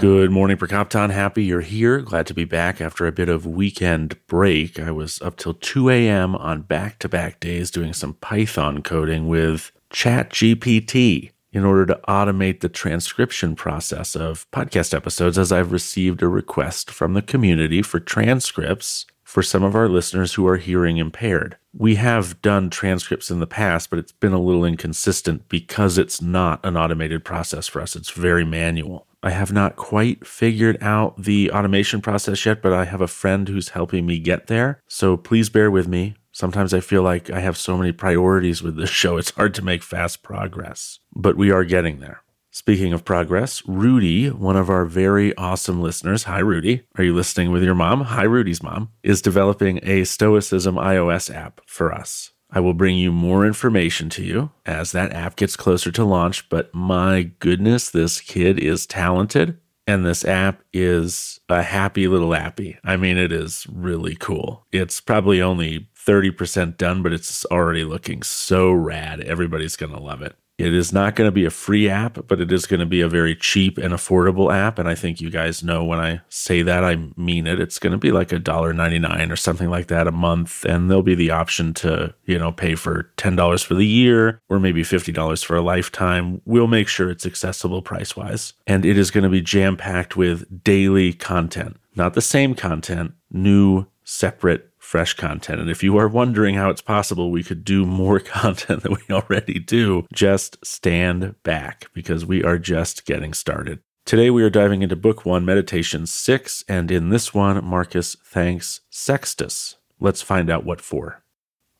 Good morning, Prokopton. Happy you're here. Glad to be back after a bit of weekend break. I was up till 2 a.m. on back to back days doing some Python coding with ChatGPT in order to automate the transcription process of podcast episodes as I've received a request from the community for transcripts for some of our listeners who are hearing impaired. We have done transcripts in the past, but it's been a little inconsistent because it's not an automated process for us. It's very manual. I have not quite figured out the automation process yet, but I have a friend who's helping me get there. So please bear with me. Sometimes I feel like I have so many priorities with this show, it's hard to make fast progress, but we are getting there. Speaking of progress, Rudy, one of our very awesome listeners, hi Rudy, are you listening with your mom? Hi Rudy's mom, is developing a Stoicism iOS app for us. I will bring you more information to you as that app gets closer to launch, but my goodness, this kid is talented and this app is a happy little appy. I mean, it is really cool. It's probably only 30% done, but it's already looking so rad. Everybody's going to love it. It is not going to be a free app, but it is going to be a very cheap and affordable app. And I think you guys know when I say that, I mean it. It's going to be like a dollar ninety nine or something like that a month. And there'll be the option to, you know, pay for $10 for the year or maybe $50 for a lifetime. We'll make sure it's accessible price wise. And it is going to be jam packed with daily content, not the same content, new, separate fresh content. And if you are wondering how it's possible we could do more content than we already do, just stand back because we are just getting started. Today we are diving into Book 1, Meditation 6, and in this one, Marcus thanks Sextus. Let's find out what for.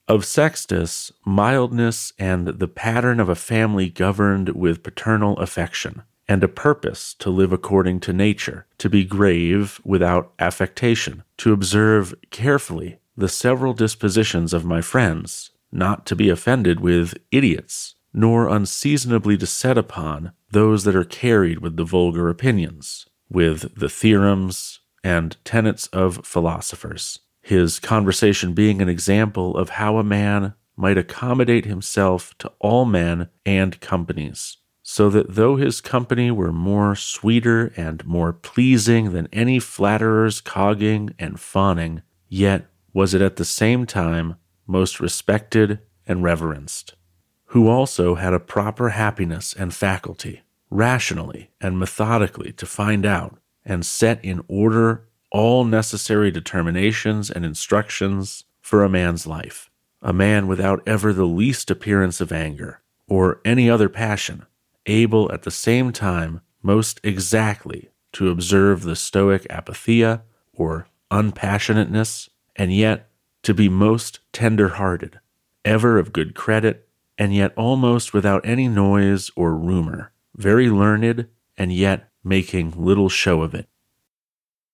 Of Sextus, mildness and the pattern of a family governed with paternal affection, and a purpose to live according to nature, to be grave without affectation, to observe carefully the several dispositions of my friends, not to be offended with idiots, nor unseasonably to set upon those that are carried with the vulgar opinions, with the theorems and tenets of philosophers. His conversation being an example of how a man might accommodate himself to all men and companies, so that though his company were more sweeter and more pleasing than any flatterer's cogging and fawning, yet was it at the same time most respected and reverenced, who also had a proper happiness and faculty, rationally and methodically to find out and set in order all necessary determinations and instructions for a man's life, a man without ever the least appearance of anger or any other passion, able at the same time most exactly to observe the Stoic apatheia or unpassionateness and yet to be most tender hearted, ever of good credit, and yet almost without any noise or rumor, very learned, and yet making little show of it.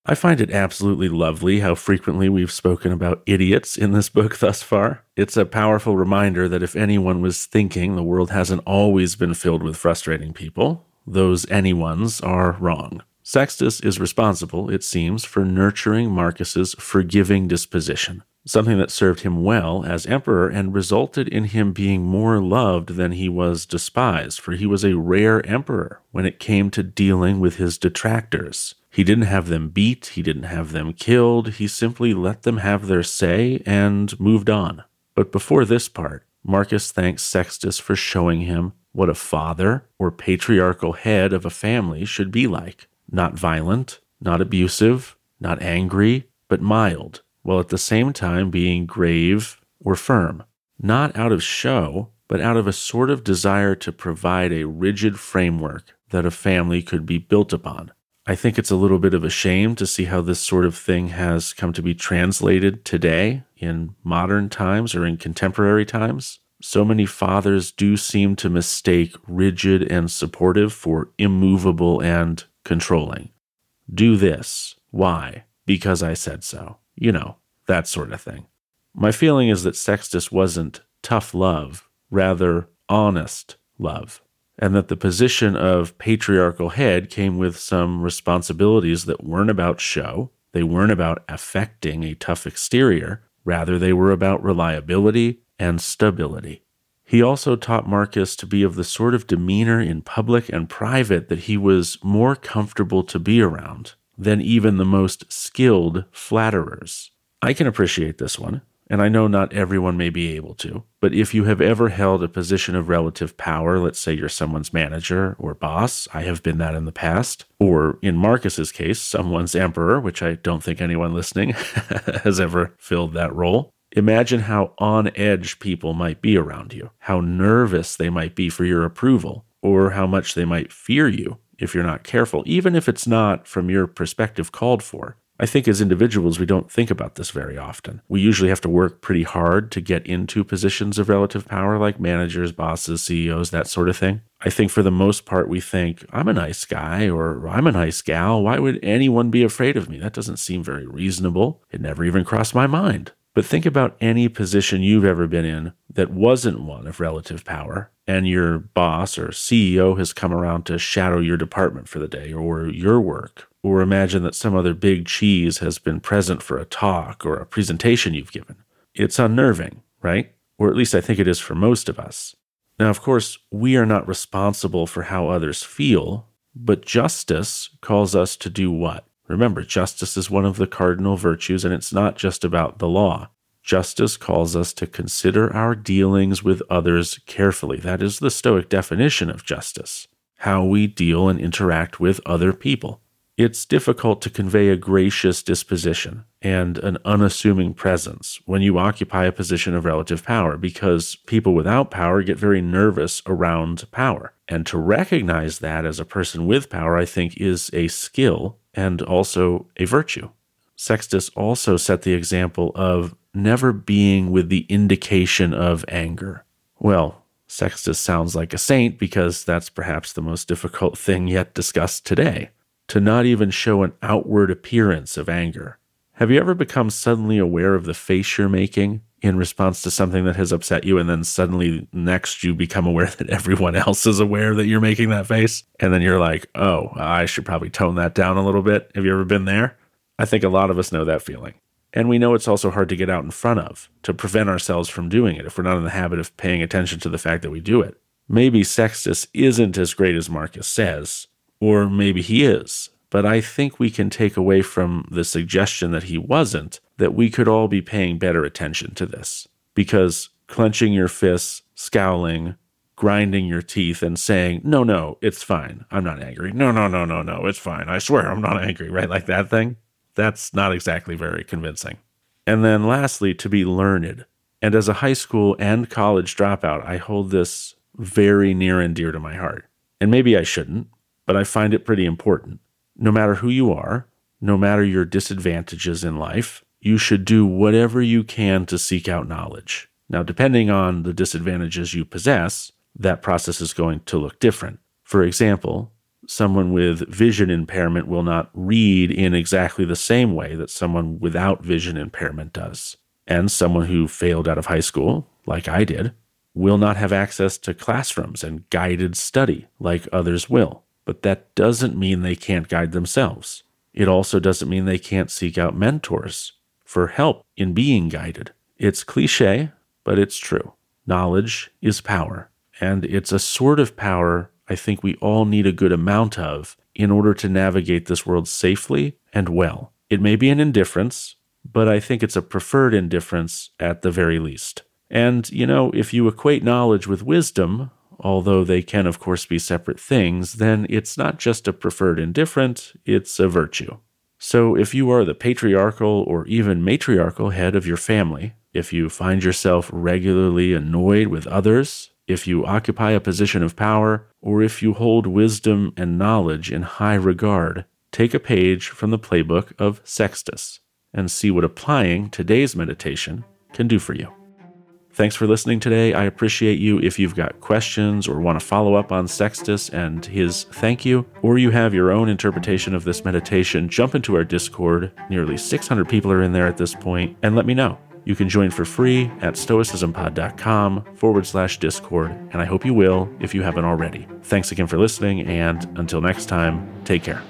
I find it absolutely lovely how frequently we've spoken about idiots in this book thus far. It's a powerful reminder that if anyone was thinking the world hasn't always been filled with frustrating people, those anyones are wrong. Sextus is responsible, it seems, for nurturing Marcus's forgiving disposition, something that served him well as emperor and resulted in him being more loved than he was despised, for he was a rare emperor when it came to dealing with his detractors. He didn't have them beat, he didn't have them killed, he simply let them have their say and moved on. But before this part, Marcus thanks Sextus for showing him what a father or patriarchal head of a family should be like not violent, not abusive, not angry, but mild, while at the same time being grave or firm, not out of show, but out of a sort of desire to provide a rigid framework that a family could be built upon. I think it's a little bit of a shame to see how this sort of thing has come to be translated today in modern times or in contemporary times. So many fathers do seem to mistake rigid and supportive for immovable and controlling. Do this. Why? Because I said so. You know, that sort of thing. My feeling is that Sextus wasn't tough love, rather honest love, and that the position of patriarchal head came with some responsibilities that weren't about show, they weren't about affecting a tough exterior, rather, they were about reliability and stability. He also taught Marcus to be of the sort of demeanor in public and private that he was more comfortable to be around than even the most skilled flatterers. I can appreciate this one, and I know not everyone may be able to, but if you have ever held a position of relative power, let's say you're someone's manager or boss, I have been that in the past, or in Marcus's case, someone's emperor, which I don't think anyone listening has ever filled that role. Imagine how on edge people might be around you, how nervous they might be for your approval, or how much they might fear you if you're not careful, even if it's not from your perspective called for. I think as individuals, we don't think about this very often. We usually have to work pretty hard to get into positions of relative power, like managers, bosses, CEOs, that sort of thing. I think for the most part, we think, I'm a nice guy or I'm a nice gal. Why would anyone be afraid of me? That doesn't seem very reasonable. It never even crossed my mind. But think about any position you've ever been in that wasn't one of relative power, and your boss or CEO has come around to shadow your department for the day or your work. Or imagine that some other big cheese has been present for a talk or a presentation you've given. It's unnerving, right? Or at least I think it is for most of us. Now, of course, we are not responsible for how others feel, but justice calls us to do what? Remember, justice is one of the cardinal virtues, and it's not just about the law. Justice calls us to consider our dealings with others carefully. That is the Stoic definition of justice how we deal and interact with other people. It's difficult to convey a gracious disposition and an unassuming presence when you occupy a position of relative power because people without power get very nervous around power. And to recognize that as a person with power, I think, is a skill and also a virtue. Sextus also set the example of never being with the indication of anger. Well, Sextus sounds like a saint because that's perhaps the most difficult thing yet discussed today to not even show an outward appearance of anger. Have you ever become suddenly aware of the face you're making in response to something that has upset you, and then suddenly next you become aware that everyone else is aware that you're making that face? And then you're like, oh, I should probably tone that down a little bit. Have you ever been there? I think a lot of us know that feeling. And we know it's also hard to get out in front of, to prevent ourselves from doing it if we're not in the habit of paying attention to the fact that we do it. Maybe Sextus isn't as great as Marcus says, or maybe he is, but I think we can take away from the suggestion that he wasn't that we could all be paying better attention to this. Because clenching your fists, scowling, grinding your teeth, and saying, no, no, it's fine. I'm not angry. No, no, no, no, no, it's fine. I swear I'm not angry, right? Like that thing. That's not exactly very convincing. And then lastly, to be learned. And as a high school and college dropout, I hold this very near and dear to my heart. And maybe I shouldn't, but I find it pretty important no matter who you are, no matter your disadvantages in life, you should do whatever you can to seek out knowledge. Now, depending on the disadvantages you possess, that process is going to look different. For example, someone with vision impairment will not read in exactly the same way that someone without vision impairment does. And someone who failed out of high school, like I did, will not have access to classrooms and guided study like others will. But that doesn't mean they can't guide themselves. It also doesn't mean they can't seek out mentors for help in being guided. It's cliche, but it's true. Knowledge is power, and it's a sort of power I think we all need a good amount of in order to navigate this world safely and well. It may be an indifference, but I think it's a preferred indifference at the very least. And, you know, if you equate knowledge with wisdom, although they can, of course, be separate things, then it's not just a preferred indifferent, it's a virtue. So if you are the patriarchal or even matriarchal head of your family, if you find yourself regularly annoyed with others, if you occupy a position of power, or if you hold wisdom and knowledge in high regard, take a page from the playbook of Sextus and see what applying today's meditation can do for you. Thanks for listening today. I appreciate you. If you've got questions or want to follow up on Sextus and his thank you, or you have your own interpretation of this meditation, jump into our Discord. Nearly 600 people are in there at this point, and let me know. You can join for free at stoicismpod.com forward slash Discord, and I hope you will if you haven't already. Thanks again for listening, and until next time, take care.